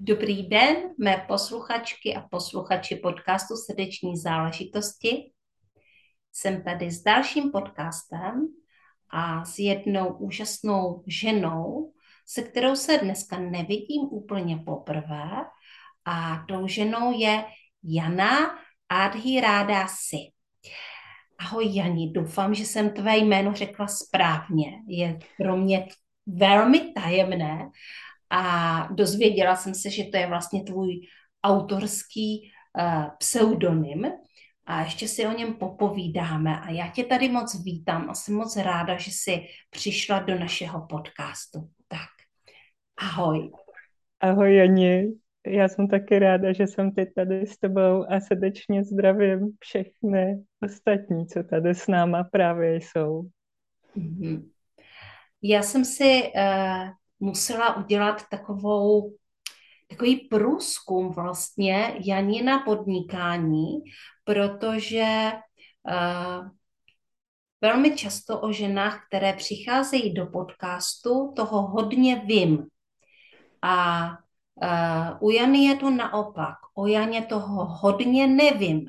Dobrý den, mé posluchačky a posluchači podcastu Srdeční záležitosti. Jsem tady s dalším podcastem a s jednou úžasnou ženou, se kterou se dneska nevidím úplně poprvé. A tou ženou je Jana Adhi Ráda Si. Ahoj Jani, doufám, že jsem tvé jméno řekla správně. Je pro mě velmi tajemné a dozvěděla jsem se, že to je vlastně tvůj autorský uh, pseudonym a ještě si o něm popovídáme. A já tě tady moc vítám a jsem moc ráda, že jsi přišla do našeho podcastu. Tak, ahoj. Ahoj Jani, já jsem taky ráda, že jsem teď tady s tebou a srdečně zdravím všechny ostatní, co tady s náma právě jsou. Mm-hmm. Já jsem si uh, musela udělat takovou, takový průzkum vlastně Janina podnikání, protože uh, velmi často o ženách, které přicházejí do podcastu, toho hodně vím. A uh, u Jany je to naopak. O Janě toho hodně nevím.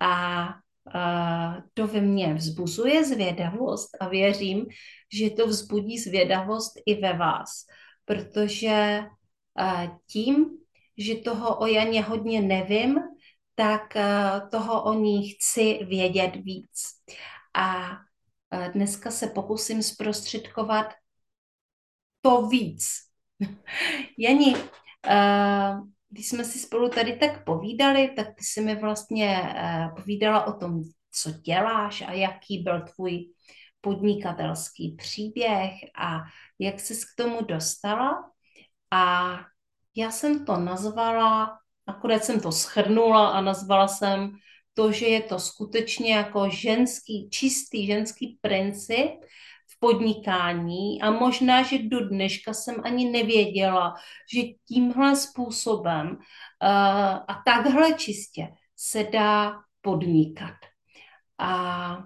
A to ve mně vzbuzuje zvědavost a věřím, že to vzbudí zvědavost i ve vás, protože tím, že toho o Janě hodně nevím, tak toho o ní chci vědět víc. A dneska se pokusím zprostředkovat to víc. Jani, když jsme si spolu tady tak povídali, tak ty jsi mi vlastně uh, povídala o tom, co děláš a jaký byl tvůj podnikatelský příběh a jak jsi k tomu dostala. A já jsem to nazvala, akorát jsem to schrnula a nazvala jsem to, že je to skutečně jako ženský, čistý ženský princip, podnikání a možná, že do dneška jsem ani nevěděla, že tímhle způsobem uh, a takhle čistě se dá podnikat. A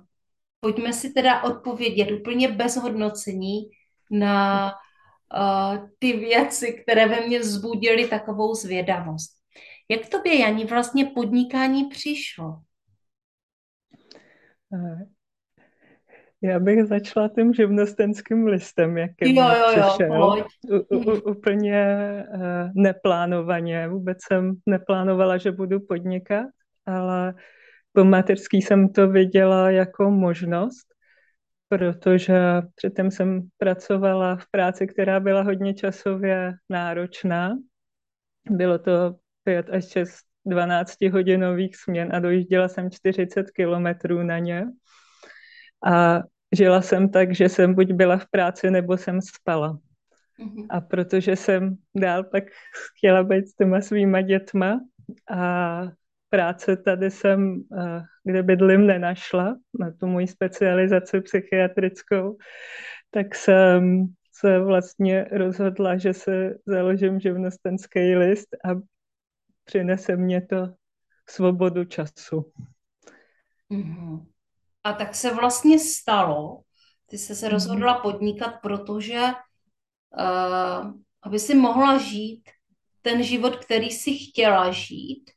pojďme si teda odpovědět úplně bez hodnocení na uh, ty věci, které ve mně vzbudily takovou zvědavost. Jak tobě, Janí, vlastně podnikání přišlo? Já bych začala tím živnostenským listem, jakým jo, jo, jo, přišel. U, u, úplně uh, neplánovaně. Vůbec jsem neplánovala, že budu podnikat, ale po mateřský jsem to viděla jako možnost, protože předtím jsem pracovala v práci, která byla hodně časově náročná. Bylo to 5 až 6 12 hodinových směn a dojížděla jsem 40 kilometrů na ně. A žila jsem tak, že jsem buď byla v práci, nebo jsem spala. Mm-hmm. A protože jsem dál tak chtěla být s těma svýma dětma a práce tady jsem, eh, kde bydlím, nenašla na tu moji specializaci psychiatrickou, tak jsem se vlastně rozhodla, že se založím živnostenský list a přinese mě to svobodu času. Mm-hmm. A tak se vlastně stalo, ty jsi se mhm. rozhodla podnikat, protože uh, aby si mohla žít ten život, který si chtěla žít,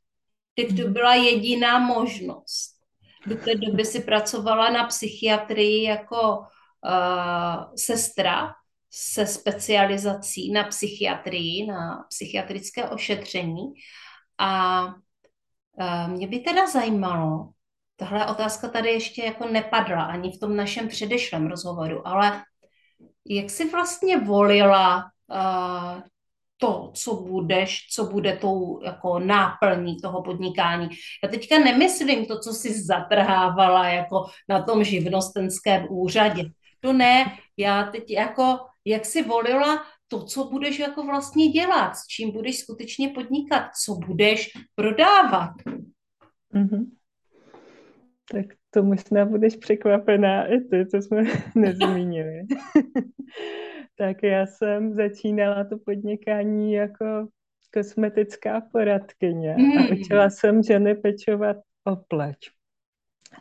teď to mhm. byla jediná možnost. Do té doby si pracovala na psychiatrii jako uh, sestra se specializací na psychiatrii, na psychiatrické ošetření. A uh, mě by teda zajímalo, Tahle otázka tady ještě jako nepadla ani v tom našem předešlém rozhovoru, ale jak jsi vlastně volila uh, to, co budeš, co bude tou jako náplní toho podnikání. Já teďka nemyslím to, co jsi zatrhávala jako na tom živnostenském úřadě. To ne, já teď jako, jak jsi volila to, co budeš jako vlastně dělat, s čím budeš skutečně podnikat, co budeš prodávat. Mm-hmm. Tak to možná budeš překvapená i ty, co jsme nezmínili. tak já jsem začínala to podnikání jako kosmetická poradkyně a učila jsem ženy pečovat o pleť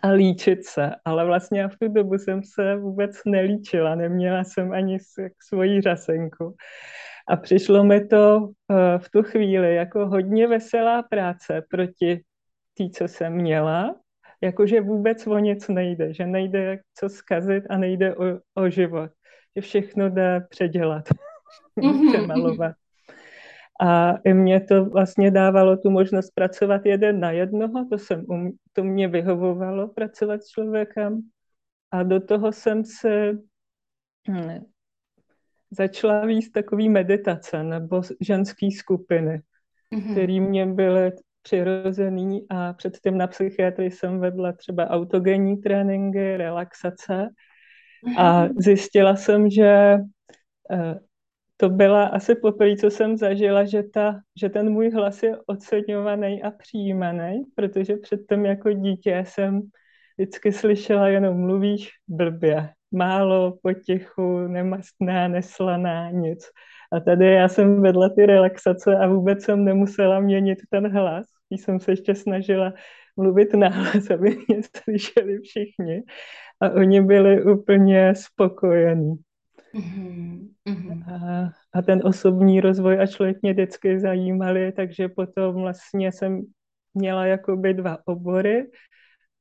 a líčit se, ale vlastně já v tu dobu jsem se vůbec nelíčila, neměla jsem ani svoji řasenku. A přišlo mi to eh, v tu chvíli jako hodně veselá práce proti tý, co jsem měla, jakože vůbec o nic nejde, že nejde co zkazit a nejde o, o život, že všechno jde předělat, mhm, přemalovat. A i mě to vlastně dávalo tu možnost pracovat jeden na jednoho, to, jsem, um, to mě vyhovovalo pracovat s člověkem. A do toho jsem se hm, začala víc takový meditace nebo ženský skupiny, mm-hmm. které mě byly přirozený a předtím na psychiatrii jsem vedla třeba autogenní tréninky, relaxace a mhm. zjistila jsem, že eh, to byla asi poprvé, co jsem zažila, že, ta, že ten můj hlas je oceňovaný a přijímaný, protože předtím jako dítě jsem vždycky slyšela jenom mluvíš blbě, málo, potichu, nemastná, neslaná, nic. A tady já jsem vedla ty relaxace a vůbec jsem nemusela měnit ten hlas. Když jsem se ještě snažila mluvit nahlas, aby mě slyšeli všichni. A oni byli úplně spokojení. Mm-hmm. A, a ten osobní rozvoj a člověk mě vždycky zajímaly, takže potom vlastně jsem měla jakoby dva obory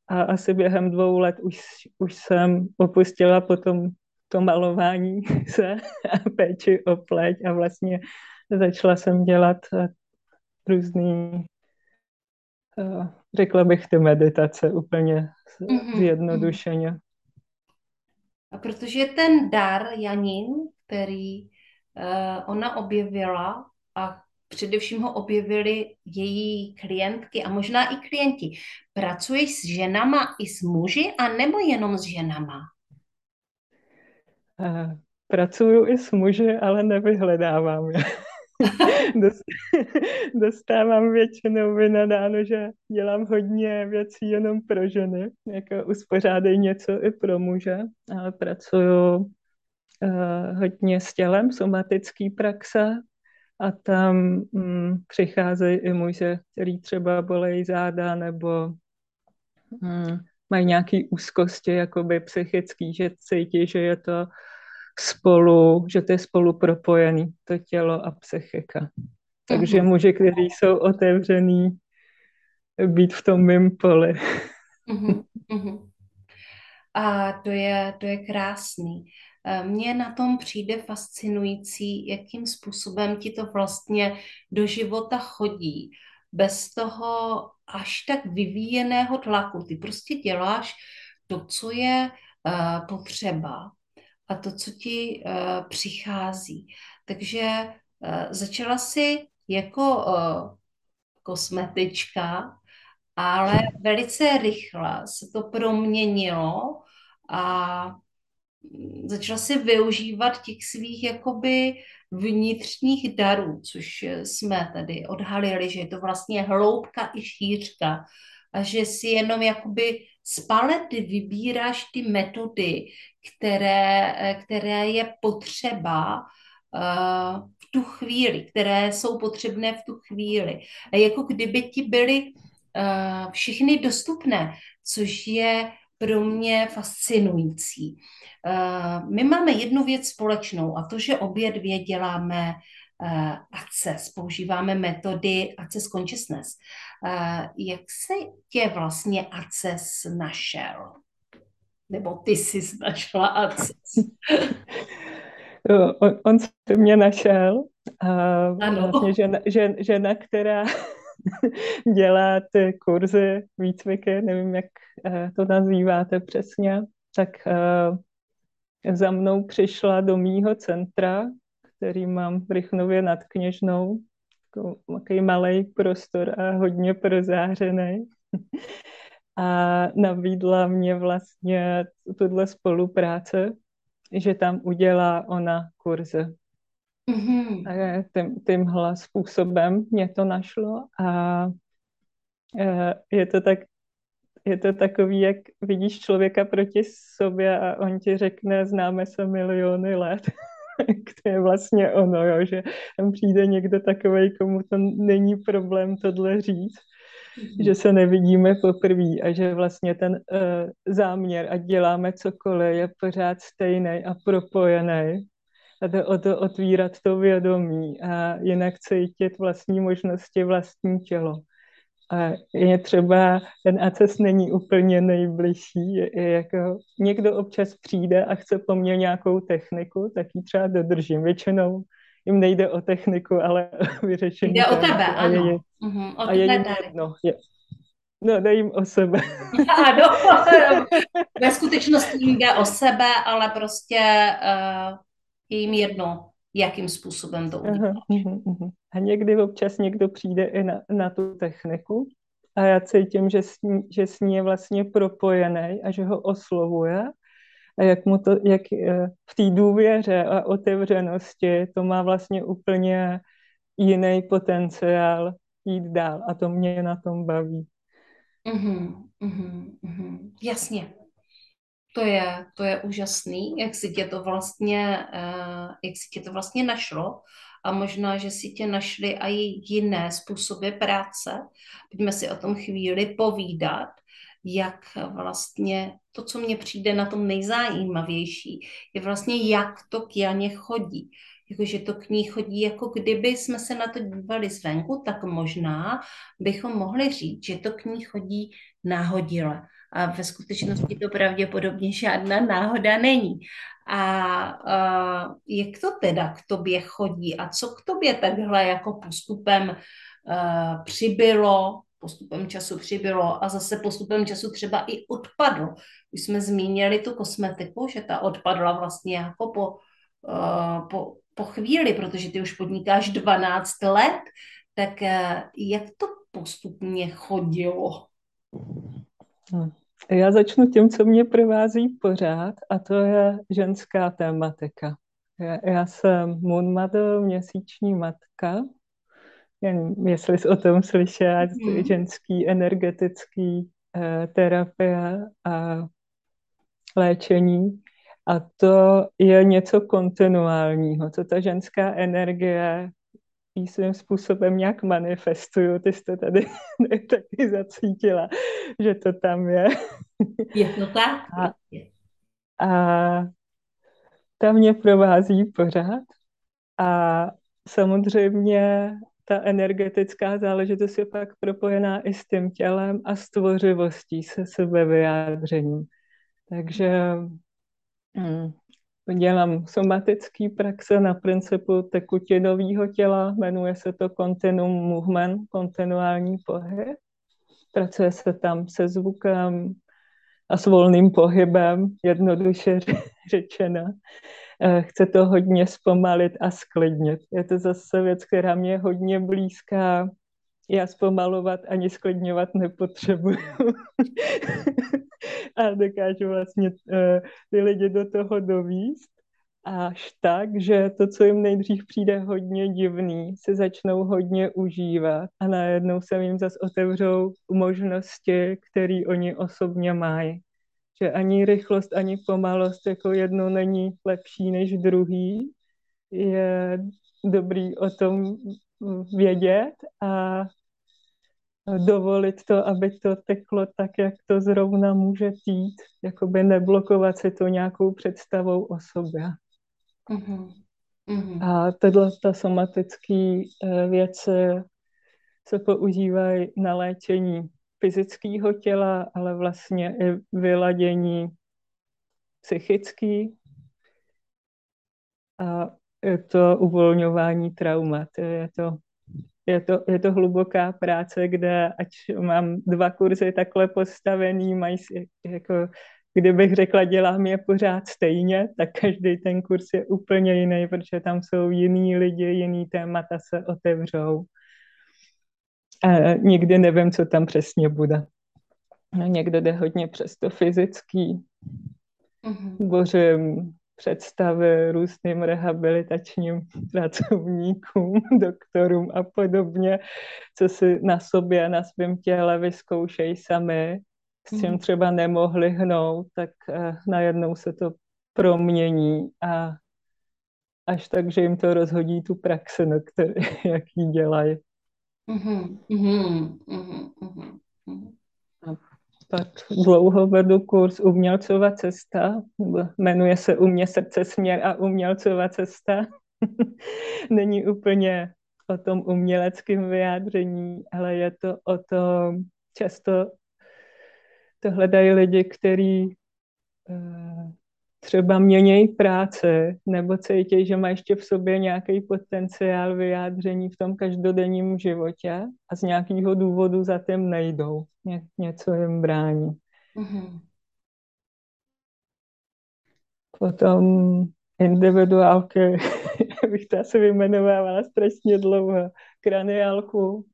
a asi během dvou let už, už jsem opustila potom to malování se a péči o pleť a vlastně začala jsem dělat eh, řekla bych ty meditace úplně mm-hmm. zjednodušeně. A protože ten dar Janin, který uh, ona objevila a především ho objevili její klientky a možná i klienti. Pracuješ s ženama i s muži a nebo jenom s ženama? Uh, pracuju i s muži, ale nevyhledávám je. Dostávám většinou vynadáno, že dělám hodně věcí jenom pro ženy, jako uspořádej něco i pro muže, ale pracuju uh, hodně s tělem, somatický praxe. A tam um, přicházejí i muže, který třeba bolejí záda nebo um, mají nějaké úzkosti, jakoby psychický, že cítí, že je to spolu, že to je spolu propojený, to tělo a psychika. Takže uh-huh. muži, kteří jsou otevřený být v tom mým poli. Uh-huh. Uh-huh. A to je, to je krásný. E, mně na tom přijde fascinující, jakým způsobem ti to vlastně do života chodí. Bez toho až tak vyvíjeného tlaku. Ty prostě děláš to, co je uh, potřeba a to, co ti uh, přichází. Takže uh, začala si jako uh, kosmetička, ale velice rychle se to proměnilo a začala si využívat těch svých jakoby vnitřních darů, což jsme tady odhalili, že je to vlastně hloubka i šířka a že si jenom jakoby z palety vybíráš ty metody, které, které je potřeba uh, v tu chvíli, které jsou potřebné v tu chvíli. Jako kdyby ti byly uh, všechny dostupné, což je pro mě fascinující. My máme jednu věc společnou a to, že obě dvě děláme ACES, používáme metody ACES Consciousness. Jak se tě vlastně ACES našel? Nebo ty jsi našla ACES? on, on se mě našel. A ano. Vlastně žena, žen, žena, která dělá ty kurzy, výcviky, nevím, jak to nazýváte přesně, tak za mnou přišla do mýho centra, který mám v Rychnově nad Kněžnou, takový malý prostor a hodně prozářený. A nabídla mě vlastně tuhle spolupráce, že tam udělá ona kurze. Mm-hmm. A tím, tímhle způsobem mě to našlo a e, je to tak je to takový, jak vidíš člověka proti sobě a on ti řekne, známe se miliony let. to je vlastně ono, jo, že tam přijde někdo takový, komu to není problém tohle říct. Že se nevidíme poprvé a že vlastně ten uh, záměr, ať děláme cokoliv, je pořád stejný a propojený. A to o to otvírat to vědomí a jinak cítit vlastní možnosti, vlastní tělo. A je třeba, ten ACES není úplně nejbližší, je, je jako někdo občas přijde a chce po mně nějakou techniku, tak ji třeba dodržím. Většinou jim nejde o techniku, ale o vyřešení. Jde o tebe, ano. A je, uh-huh, o a je jim jedno. Je, no, jde jim o sebe. Ano, ve skutečnosti jim jde o sebe, ale prostě uh, je jim jedno, jakým způsobem to uděláš. Uh-huh, uh-huh. A někdy občas někdo přijde i na, na tu techniku a já cítím, že s, ní, že s ní je vlastně propojený a že ho oslovuje a jak mu to, jak eh, v té důvěře a otevřenosti to má vlastně úplně jiný potenciál jít dál a to mě na tom baví. Mm-hmm, mm-hmm, jasně. To je, to je úžasný, jak si tě to vlastně, uh, jak si tě to vlastně našlo a možná, že si tě našli i jiné způsoby práce. Pojďme si o tom chvíli povídat, jak vlastně to, co mně přijde na tom nejzajímavější, je vlastně, jak to k Janě chodí. Jakože to k ní chodí, jako kdyby jsme se na to dívali zvenku, tak možná bychom mohli říct, že to k ní chodí náhodile. A ve skutečnosti to pravděpodobně žádná náhoda není. A, a jak to teda k tobě chodí a co k tobě takhle jako postupem uh, přibylo, postupem času přibylo a zase postupem času třeba i odpadlo. Už jsme zmínili tu kosmetiku, že ta odpadla vlastně jako po, uh, po, po chvíli, protože ty už podnikáš 12 let, tak uh, jak to postupně chodilo? Já začnu tím, co mě provází pořád, a to je ženská tématika. Já, já jsem moon mother, měsíční matka, jen jestli jsi o tom slyšela, mm. ženský energetický eh, terapie a léčení. A to je něco kontinuálního, co ta ženská energie svým způsobem nějak manifestuju. Ty jste tady taky zacítila, že to tam je. Je to tak? A, a ta mě provází pořád. A samozřejmě ta energetická záležitost je pak propojená i s tím tělem a s tvořivostí se sebevyjádřením. Takže hm, dělám somatický praxe na principu tekutinového těla, jmenuje se to Continuum Movement, kontinuální pohyb. Pracuje se tam se zvukem a s volným pohybem, jednoduše řečeno. Eh, chce to hodně zpomalit a sklidnit. Je to zase věc, která mě je hodně blízká. Já zpomalovat ani sklidňovat nepotřebuju. a dokážu vlastně uh, ty lidi do toho dovíst až tak, že to, co jim nejdřív přijde hodně divný, se začnou hodně užívat a najednou se jim zase otevřou možnosti, které oni osobně mají. Že ani rychlost, ani pomalost jako jedno není lepší než druhý. Je dobrý o tom vědět a dovolit to, aby to teklo tak, jak to zrovna může tít, jakoby neblokovat si to nějakou představou o sobě. Mm-hmm. A tyhle ta somatické eh, věci se používají na léčení fyzického těla, ale vlastně i vyladění psychický. A je to uvolňování traumat. Je to je to, je to hluboká práce, kde ať mám dva kurzy takhle postavený, mají jako, kdybych řekla, dělám je pořád stejně, tak každý ten kurz je úplně jiný, protože tam jsou jiný lidi, jiný témata se otevřou. A nikdy nevím, co tam přesně bude. No, někdo jde hodně přes to fyzický. Mm-hmm. Bořím představy různým rehabilitačním pracovníkům, doktorům a podobně, co si na sobě a na svém těle vyzkoušejí sami, s čím mhm. třeba nemohli hnout, tak uh, najednou se to promění a až tak, že jim to rozhodí tu praxi, no, který, jak ji dělají. Mm-hmm, mm-hmm, mm-hmm. A pak dlouho vedu kurz Umělcova cesta, jmenuje se U mě srdce směr a Umělcova cesta. Není úplně o tom uměleckém vyjádření, ale je to o tom, často to hledají lidi, kteří uh, třeba měnějí práce nebo cítí, že má ještě v sobě nějaký potenciál vyjádření v tom každodenním životě a z nějakého důvodu za tím nejdou. Ně, něco jim brání. Mm-hmm. Potom individuálky, bych to asi vyjmenovávala strašně dlouho, kraniálku,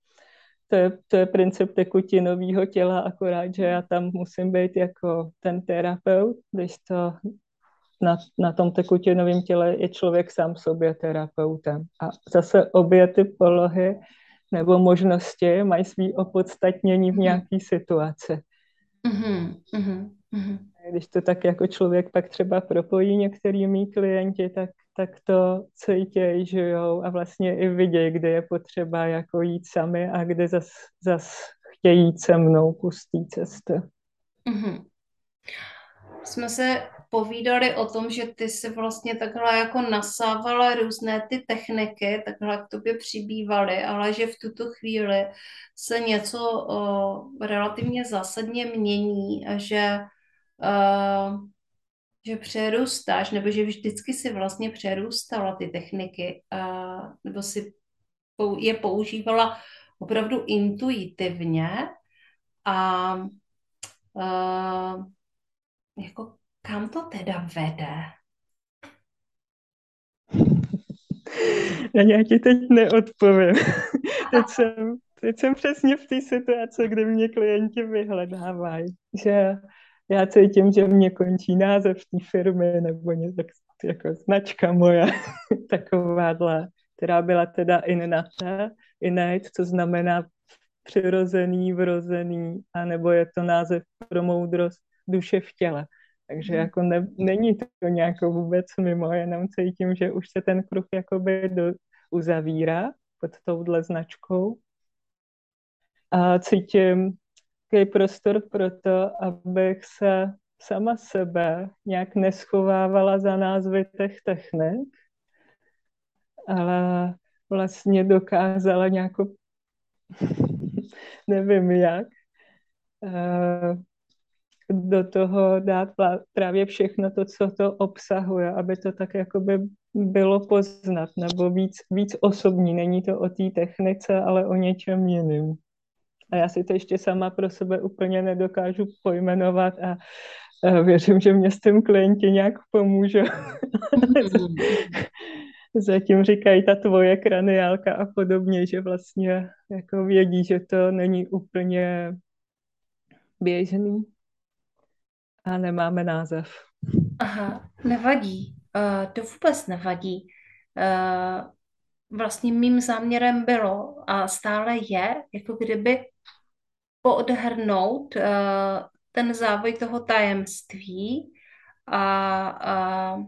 to je, to je princip tekutinového těla, akorát, že já tam musím být jako ten terapeut, když to na, na tom tekutinovém těle je člověk sám sobě terapeutem. A zase obě ty polohy nebo možnosti mají svý opodstatnění v mhm. nějaké situaci. Mm-hmm, mm-hmm. Když to tak jako člověk pak třeba propojí některými klienti, tak, tak to cítějí, žijou a vlastně i vidějí, kde je potřeba jako jít sami a kde zas, zas chtějí jít se mnou kus té cesty. Mm-hmm. Jsme se povídali o tom, že ty si vlastně takhle jako nasávala různé ty techniky, takhle k tobě přibývaly, ale že v tuto chvíli se něco o, relativně zásadně mění a že, o, že přerůstáš, nebo že vždycky si vlastně přerůstala ty techniky, a, nebo si je používala opravdu intuitivně a, a jako kam to teda vede? Já ti teď neodpovím. teď, jsem, teď jsem přesně v té situaci, kdy mě klienti vyhledávají, že já cítím, že mě končí název té firmy nebo něco jako značka moja, takováhle, která byla teda innata, innate, co znamená přirozený, vrozený, anebo je to název pro moudrost duše v těle. Takže mhm. jako ne, není to nějak vůbec mimo, jenom cítím, že už se ten kruh jakoby do, uzavírá pod touhle značkou. A cítím takový prostor pro to, abych se sama sebe nějak neschovávala za názvy těch technik, ale vlastně dokázala nějak nevím jak, uh, do toho dát právě všechno to, co to obsahuje, aby to tak jakoby bylo poznat, nebo víc, víc osobní. Není to o té technice, ale o něčem jiným. A já si to ještě sama pro sebe úplně nedokážu pojmenovat a, věřím, že mě s tím klienti nějak pomůže. Zatím říkají ta tvoje kraniálka a podobně, že vlastně jako vědí, že to není úplně běžný a nemáme název. Aha, nevadí. Uh, to vůbec nevadí. Uh, vlastně mým záměrem bylo a stále je, jako kdyby poodhrnout uh, ten závoj toho tajemství a,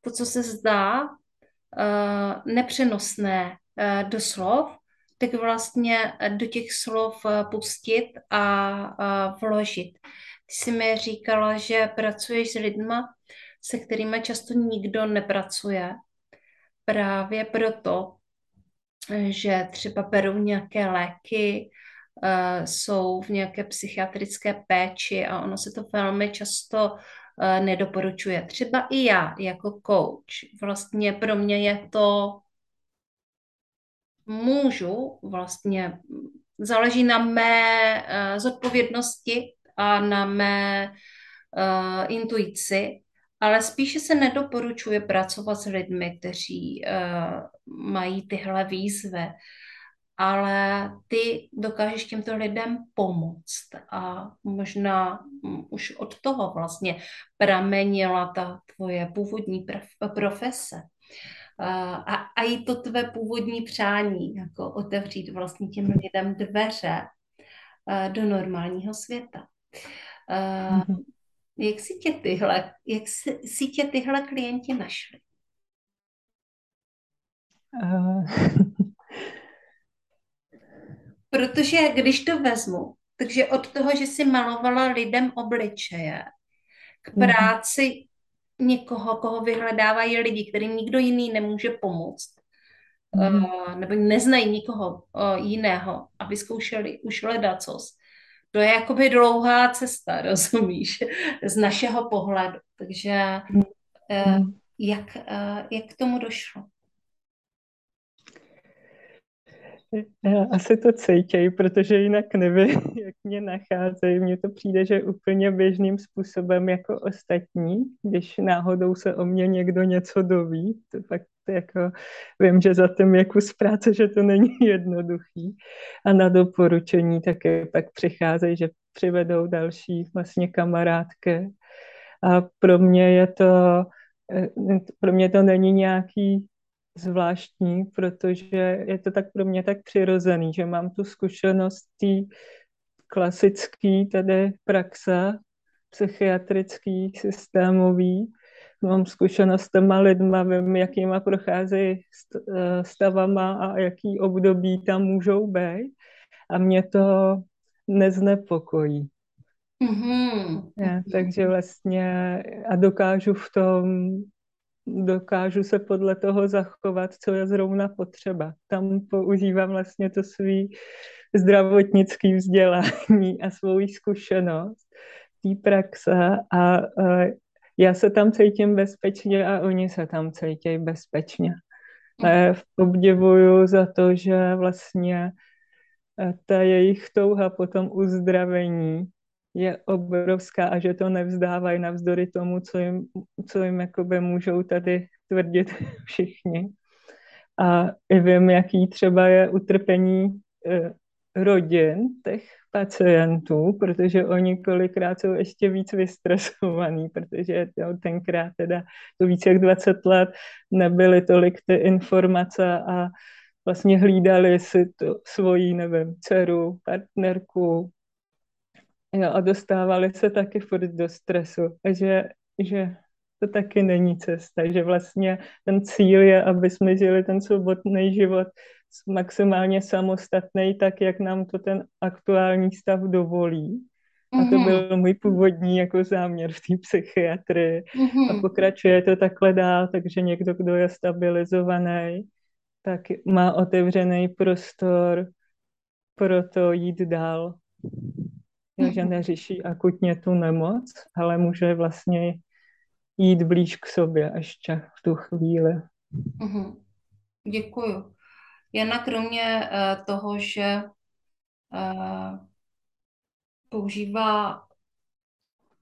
to, co se zdá uh, nepřenosné uh, do slov, tak vlastně do těch slov pustit a, a vložit. Ty jsi mi říkala, že pracuješ s lidma, se kterými často nikdo nepracuje. Právě proto, že třeba berou nějaké léky, uh, jsou v nějaké psychiatrické péči a ono se to velmi často uh, nedoporučuje. Třeba i já jako coach, vlastně pro mě je to můžu vlastně, záleží na mé uh, zodpovědnosti a na mé intuici, ale spíše se nedoporučuje pracovat s lidmi, kteří uh, mají tyhle výzvy. Ale ty dokážeš těmto lidem pomoct a možná mm, už od toho vlastně pramenila ta tvoje původní profese. A, a i to tvé původní přání, jako otevřít vlastně těm lidem dveře do normálního světa. Mm-hmm. Jak si tě tyhle, jak si, si tě tyhle klienti našli? Uh... Protože když to vezmu, takže od toho, že si malovala lidem obličeje, k mhm. práci někoho, koho vyhledávají lidi, kterým nikdo jiný nemůže pomoct, mm. uh, nebo neznají nikoho uh, jiného, aby zkoušeli už ledacos. To je jakoby dlouhá cesta, rozumíš, z našeho pohledu. Takže uh, jak, uh, jak k tomu došlo? Asi to cítějí, protože jinak nevím, jak mě nacházejí. Mně to přijde, že úplně běžným způsobem jako ostatní, když náhodou se o mě někdo něco doví, to fakt jako vím, že za tím je kus práce, že to není jednoduchý. A na doporučení také pak přicházejí, že přivedou další vlastně kamarádky. A pro mě je to, eh, pro mě to není nějaký zvláštní, protože je to tak pro mě tak přirozený, že mám tu zkušenost té klasický tady praxe, psychiatrický, systémový. Mám zkušenost s těma lidma, vím, jakýma procházejí eh, stavama a jaký období tam můžou být. A mě to neznepokojí. Mm-hmm. Já, takže vlastně a dokážu v tom dokážu se podle toho zachovat, co je zrovna potřeba. Tam používám vlastně to svý zdravotnický vzdělání a svou zkušenost té praxe a, a já se tam cítím bezpečně a oni se tam cítí bezpečně. Obdivuju za to, že vlastně ta jejich touha po tom uzdravení je obrovská a že to nevzdávají navzdory tomu, co jim, co jim jakoby můžou tady tvrdit všichni. A i vím, jaký třeba je utrpení eh, rodin těch pacientů, protože oni kolikrát jsou ještě víc vystresovaní, protože jo, tenkrát teda to více jak 20 let nebyly tolik ty informace a vlastně hlídali si to svoji, nevím, dceru, partnerku, Jo, a dostávali se taky furt do stresu. A že, že to taky není cesta, že vlastně ten cíl je, aby jsme žili ten svobodný život maximálně samostatný, tak jak nám to ten aktuální stav dovolí. A to mhm. byl můj původní jako záměr v té psychiatrii. Mm-hmm. A pokračuje to takhle dál, takže někdo, kdo je stabilizovaný, tak má otevřený prostor pro to jít dál že neřeší akutně tu nemoc, ale může vlastně jít blíž k sobě ještě v tu chvíli. Mm-hmm. Děkuju. Jana kromě uh, toho, že uh, používá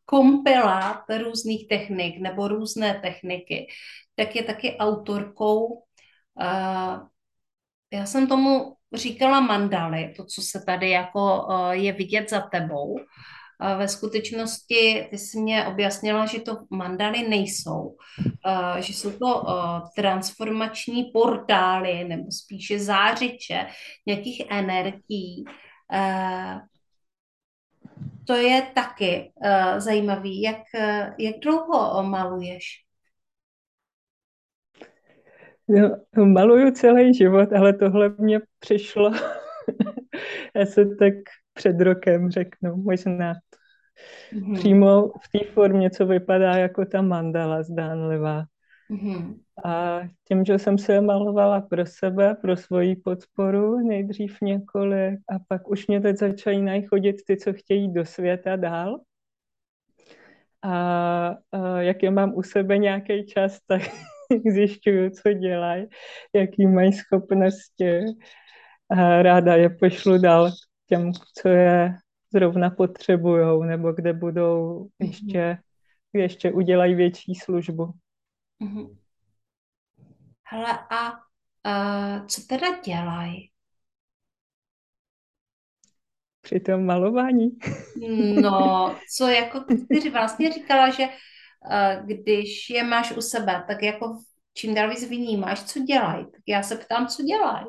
kompilát různých technik nebo různé techniky, tak je taky autorkou. Uh, já jsem tomu říkala mandaly, to, co se tady jako eh, je vidět za tebou. Ve skutečnosti ty jsi mě objasnila, že to mandaly nejsou, eh, že jsou to eh, transformační portály nebo spíše zářiče nějakých energií. To je taky zajímavý. Jak, jak dlouho maluješ? No, maluju celý život, ale tohle mě přišlo asi tak před rokem, řeknu, možná mm-hmm. přímo v té formě, co vypadá jako ta mandala zdánlivá. Mm-hmm. A tím, že jsem se malovala pro sebe, pro svoji podporu, nejdřív několik, a pak už mě teď začínají chodit ty, co chtějí do světa dál. A, a jak je mám u sebe nějaký čas, tak zjišťuju, co dělají, jaký mají schopnosti. A ráda je pošlu dál těm, co je zrovna potřebujou, nebo kde budou mhm. ještě, ještě udělají větší službu. Mm-hmm. Hele, a, a co teda dělají? při tom malování? No, co jako ty vlastně říkala, že uh, když je máš u sebe, tak jako čím dál víc vnímáš, co dělají. Tak já se ptám, co dělají.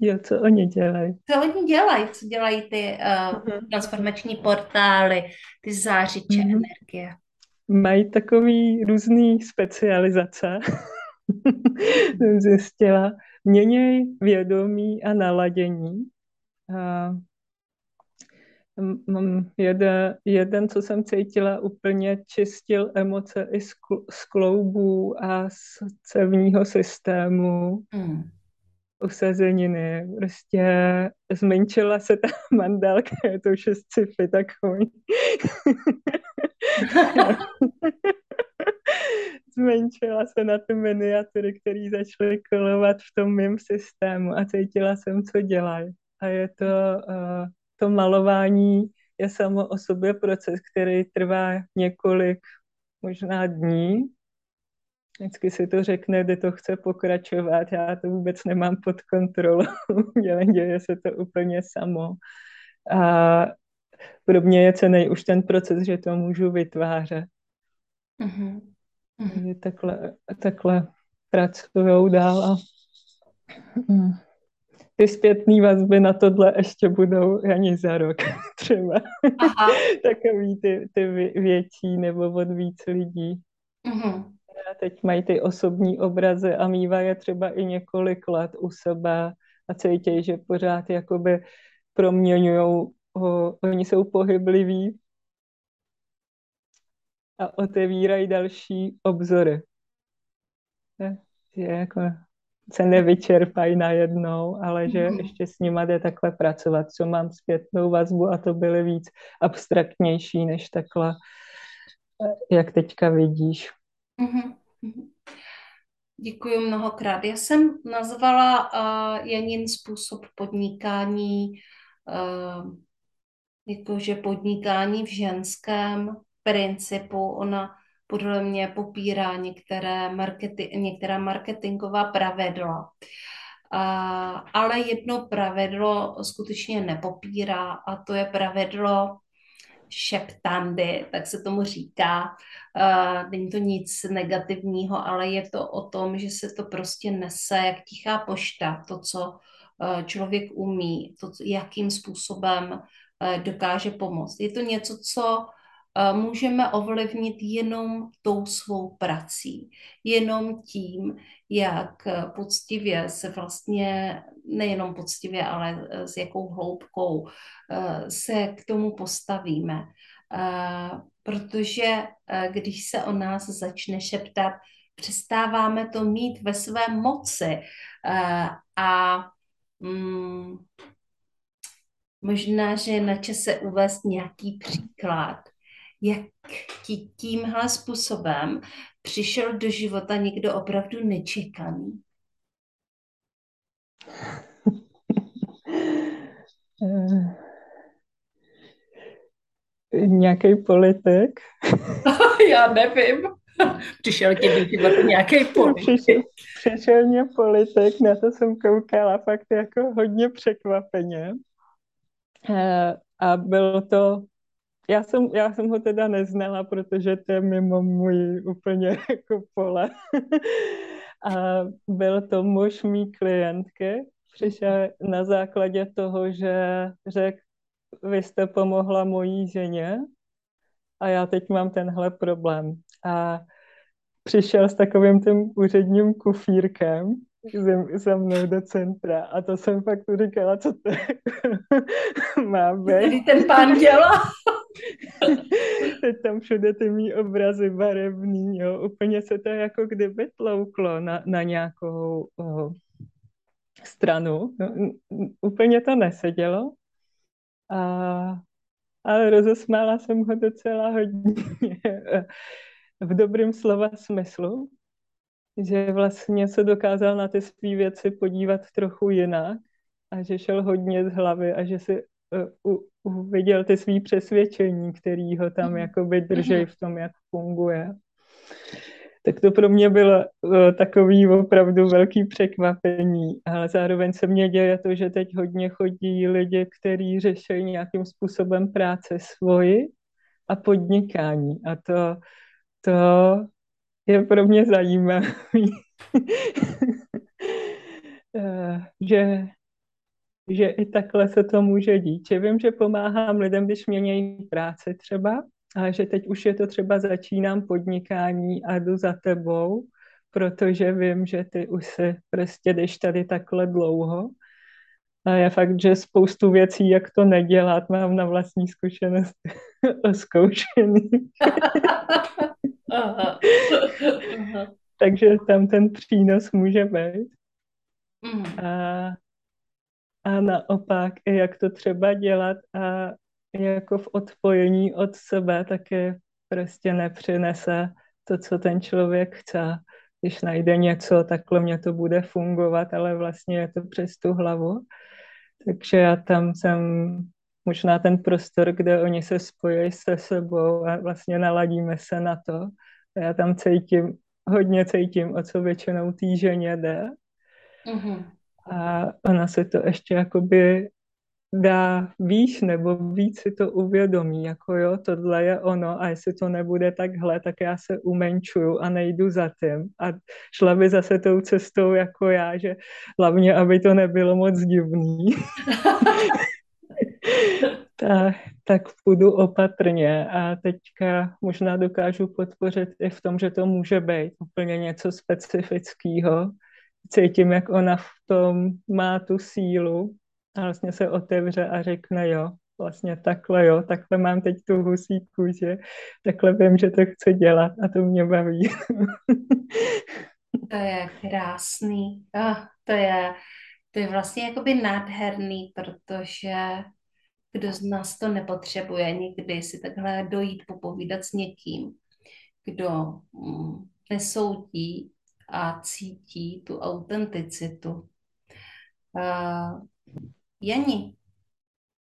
Jo, co oni dělají? Co oni dělají? Co dělají ty uh, transformační portály, ty zářiče uh-huh. energie? Mají takový různý specializace, jsem zjistila. Měněj vědomí a naladění. A mám jeden, jeden, co jsem cítila, úplně čistil emoce i z, z kloubů a z cevního systému. Mm usazeniny. Prostě zmenšila se ta mandálka, je to už je sci-fi takový. Zmenšila se na ty miniatury, které začaly kolovat v tom mém systému a cítila jsem, co dělají. A je to, uh, to malování je samo o sobě proces, který trvá několik možná dní, Vždycky si to řekne, kde to chce pokračovat. Já to vůbec nemám pod kontrolou. Děje se to úplně samo. A pro mě je cený už ten proces, že to můžu vytvářet. Mm-hmm. Mm-hmm. Takhle, takhle pracují dál a mm, ty zpětné vazby na tohle ještě budou ani za rok třeba. Aha. Takový ty, ty větší nebo od víc lidí. Mm-hmm teď mají ty osobní obrazy a mývá je třeba i několik let u sebe a cítí, že pořád jakoby proměňují, oni jsou pohybliví a otevírají další obzory. Je, je jako se nevyčerpají najednou, ale že mm. ještě s nima jde takhle pracovat, co mám zpětnou vazbu a to byly víc abstraktnější než takhle, jak teďka vidíš. Mm-hmm. Děkuji mnohokrát. Já jsem nazvala uh, Janin způsob podnikání, uh, jakože podnikání v ženském principu. Ona podle mě popírá některé, marketi- některá marketingová pravidla. Uh, ale jedno pravidlo skutečně nepopírá a to je pravidlo šeptandy, tak se tomu říká. Uh, není to nic negativního, ale je to o tom, že se to prostě nese jak tichá pošta, to, co uh, člověk umí, to, jakým způsobem dokáže pomoct. Je to něco, co můžeme ovlivnit jenom tou svou prací, jenom tím, jak poctivě se vlastně, nejenom poctivě, ale s jakou hloubkou se k tomu postavíme. Protože když se o nás začne šeptat, přestáváme to mít ve své moci. A mm, možná, že je na čase uvést nějaký příklad jak ti tímhle způsobem přišel do života někdo opravdu nečekaný? Nějaký politik? Já nevím. Přišel ti do života nějaký politik? Přišel, přišel mě politik, na to jsem koukala fakt jako hodně překvapeně. Eh, a byl to já jsem, já jsem ho teda neznala, protože to je mimo můj úplně jako pole. a byl to muž mý klientky. Přišel na základě toho, že řekl, vy jste pomohla mojí ženě a já teď mám tenhle problém. A přišel s takovým tím úředním kufírkem za mnou do centra a to jsem fakt říkala, co to má být. ten pán dělá. Teď tam všude ty mý obrazy barevný, jo. Úplně se to jako kdyby tlouklo na, na nějakou oh, stranu. No, úplně to nesedělo. A, ale rozesmála jsem ho docela hodně v dobrém slova smyslu, že vlastně se dokázal na ty své věci podívat trochu jinak a že šel hodně z hlavy a že si uh, uviděl ty svý přesvědčení, který ho tam mhm. jakoby drží mhm. v tom, jak funguje. tak to pro mě bylo uh, takový opravdu velký překvapení, ale zároveň se mě děje to, že teď hodně chodí lidi, kteří řeší nějakým způsobem práce svoji a podnikání a to, to je pro mě zajímavé, eh, že, že i takhle se to může dít. Že vím, že pomáhám lidem, když mění práci třeba, a že teď už je to třeba začínám podnikání a jdu za tebou, protože vím, že ty už se prostě jdeš tady takhle dlouho. A je fakt, že spoustu věcí, jak to nedělat, mám na vlastní zkušenost oskoušený. Takže tam ten přínos může být. Mm. A, a naopak, jak to třeba dělat a jako v odpojení od sebe taky prostě nepřinese to, co ten člověk chce. Když najde něco, takhle mě to bude fungovat, ale vlastně je to přes tu hlavu. Takže já tam jsem možná ten prostor, kde oni se spojí se sebou a vlastně naladíme se na to. A já tam cítím, hodně cítím, o co většinou týženě jde. Mm-hmm. A ona se to ještě jakoby dá víc nebo víc si to uvědomí, jako jo, tohle je ono a jestli to nebude takhle, tak já se umenčuju a nejdu za tím a šla by zase tou cestou jako já, že hlavně, aby to nebylo moc divný. tak, tak půjdu opatrně a teďka možná dokážu podpořit i v tom, že to může být úplně něco specifického. Cítím, jak ona v tom má tu sílu a vlastně se otevře a řekne jo, vlastně takhle jo, takhle mám teď tu husí kůži, takhle vím, že to chci dělat a to mě baví. to je krásný, oh, to je, to je vlastně jakoby nádherný, protože kdo z nás to nepotřebuje někdy si takhle dojít popovídat s někým, kdo mm, nesoudí a cítí tu autenticitu. Uh, Jani,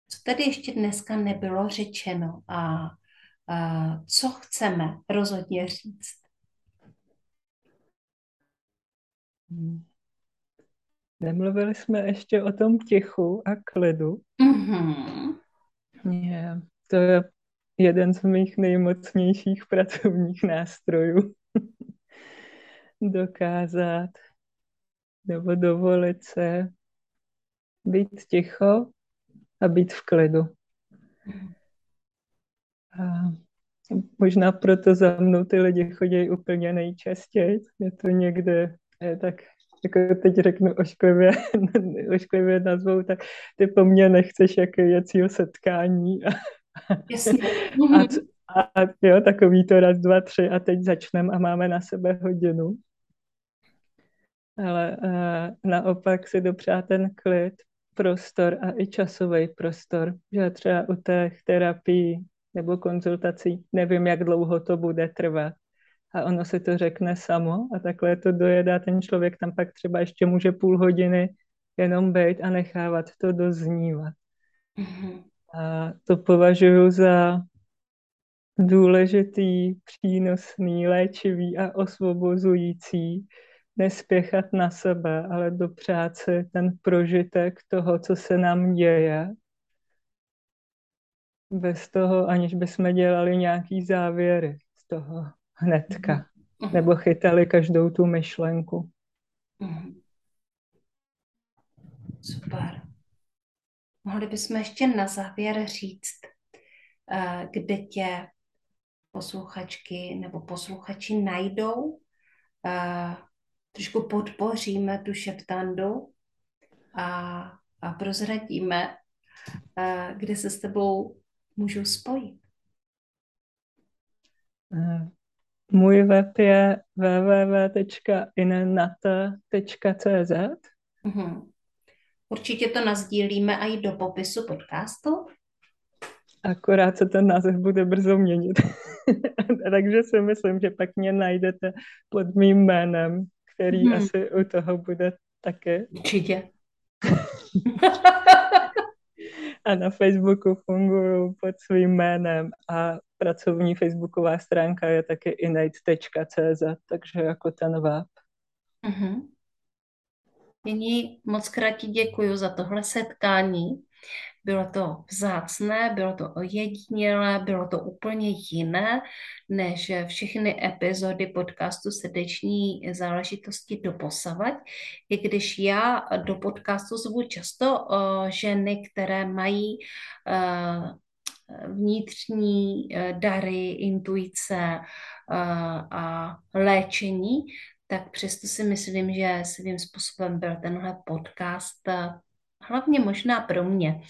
co tady ještě dneska nebylo řečeno a, a co chceme rozhodně říct? Hmm. Nemluvili jsme ještě o tom tichu a klidu. Mm-hmm. Je, to je jeden z mých nejmocnějších pracovních nástrojů. Dokázat nebo dovolit se být ticho a být v klidu. A možná proto za mnou ty lidi chodí úplně nejčastěji. Je to někde, je tak jako teď řeknu ošklivě, ošklivě nazvou, tak ty po mně nechceš, jaké je cíl setkání. A, a, a jo, takový to raz, dva, tři a teď začneme a máme na sebe hodinu. Ale uh, naopak si dopřát ten klid, prostor a i časový prostor, že třeba u těch terapií nebo konzultací nevím, jak dlouho to bude trvat. A ono se to řekne samo a takhle to dojedá ten člověk tam pak třeba ještě může půl hodiny jenom být a nechávat to doznívat. Mm-hmm. A to považuji za důležitý, přínosný, léčivý a osvobozující, nespěchat na sebe, ale dopřát si ten prožitek toho, co se nám děje, bez toho, aniž bychom dělali nějaký závěry z toho hnedka, mm-hmm. nebo chytali každou tu myšlenku. Mm-hmm. Super. Mohli bychom ještě na závěr říct, eh, kde tě posluchačky nebo posluchači najdou, eh, trošku podpoříme tu šeptandu a, a prozradíme, a kde se s tebou můžou spojit. Eh, můj web je www.inenata.cz mhm. Určitě to nazdílíme i do popisu podcastu. Akorát se ten název bude brzo měnit. Takže si myslím, že pak mě najdete pod mým jménem který hmm. asi u toho bude také. Určitě. a na Facebooku funguji pod svým jménem a pracovní facebooková stránka je taky innate.cz, takže jako ten web. Mm-hmm. Nyní moc krát ti děkuji za tohle setkání. Bylo to vzácné, bylo to ojedinělé, bylo to úplně jiné než všechny epizody podcastu Srdeční záležitosti doposavať. I když já do podcastu zvu často uh, ženy, které mají uh, vnitřní uh, dary, intuice a léčení, tak přesto si myslím, že svým způsobem byl tenhle podcast hlavně možná pro mě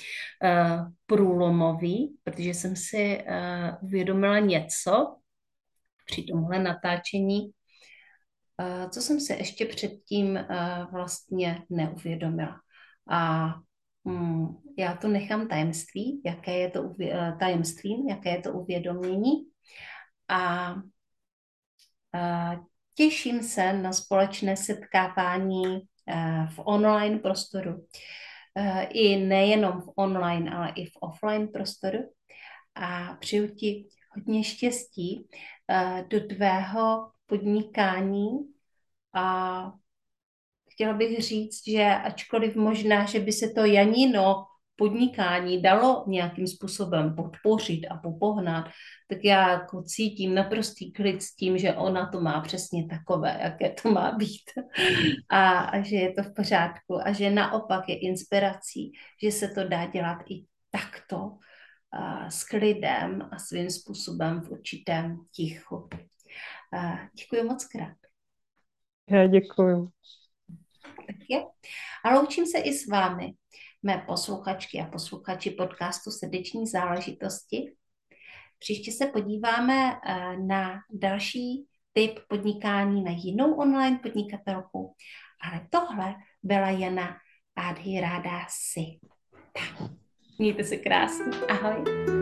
uh, průlomový, protože jsem si uh, uvědomila něco při tomhle natáčení, uh, co jsem si ještě předtím vlastně neuvědomila. A um, já to nechám tajemství, jaké je to tajemstvím, jaké je to uvědomění. A těším se na společné setkávání v online prostoru. Eh, i nejenom v online, ale i v offline prostoru. A přeju ti hodně štěstí eh, do tvého podnikání a chtěla bych říct, že ačkoliv možná, že by se to Janino podnikání dalo nějakým způsobem podpořit a popohnat, tak já jako cítím naprostý klid s tím, že ona to má přesně takové, jaké to má být. A, a že je to v pořádku a že naopak je inspirací, že se to dá dělat i takto a, s klidem a svým způsobem v určitém tichu. A, děkuji moc krát. Já děkuji. Tak je. A loučím se i s vámi mé posluchačky a posluchači podcastu Srdeční záležitosti. Příště se podíváme eh, na další typ podnikání na jinou online podnikatelku, ale tohle byla Jana Adhirada Si. Tak, mějte se krásně. Ahoj.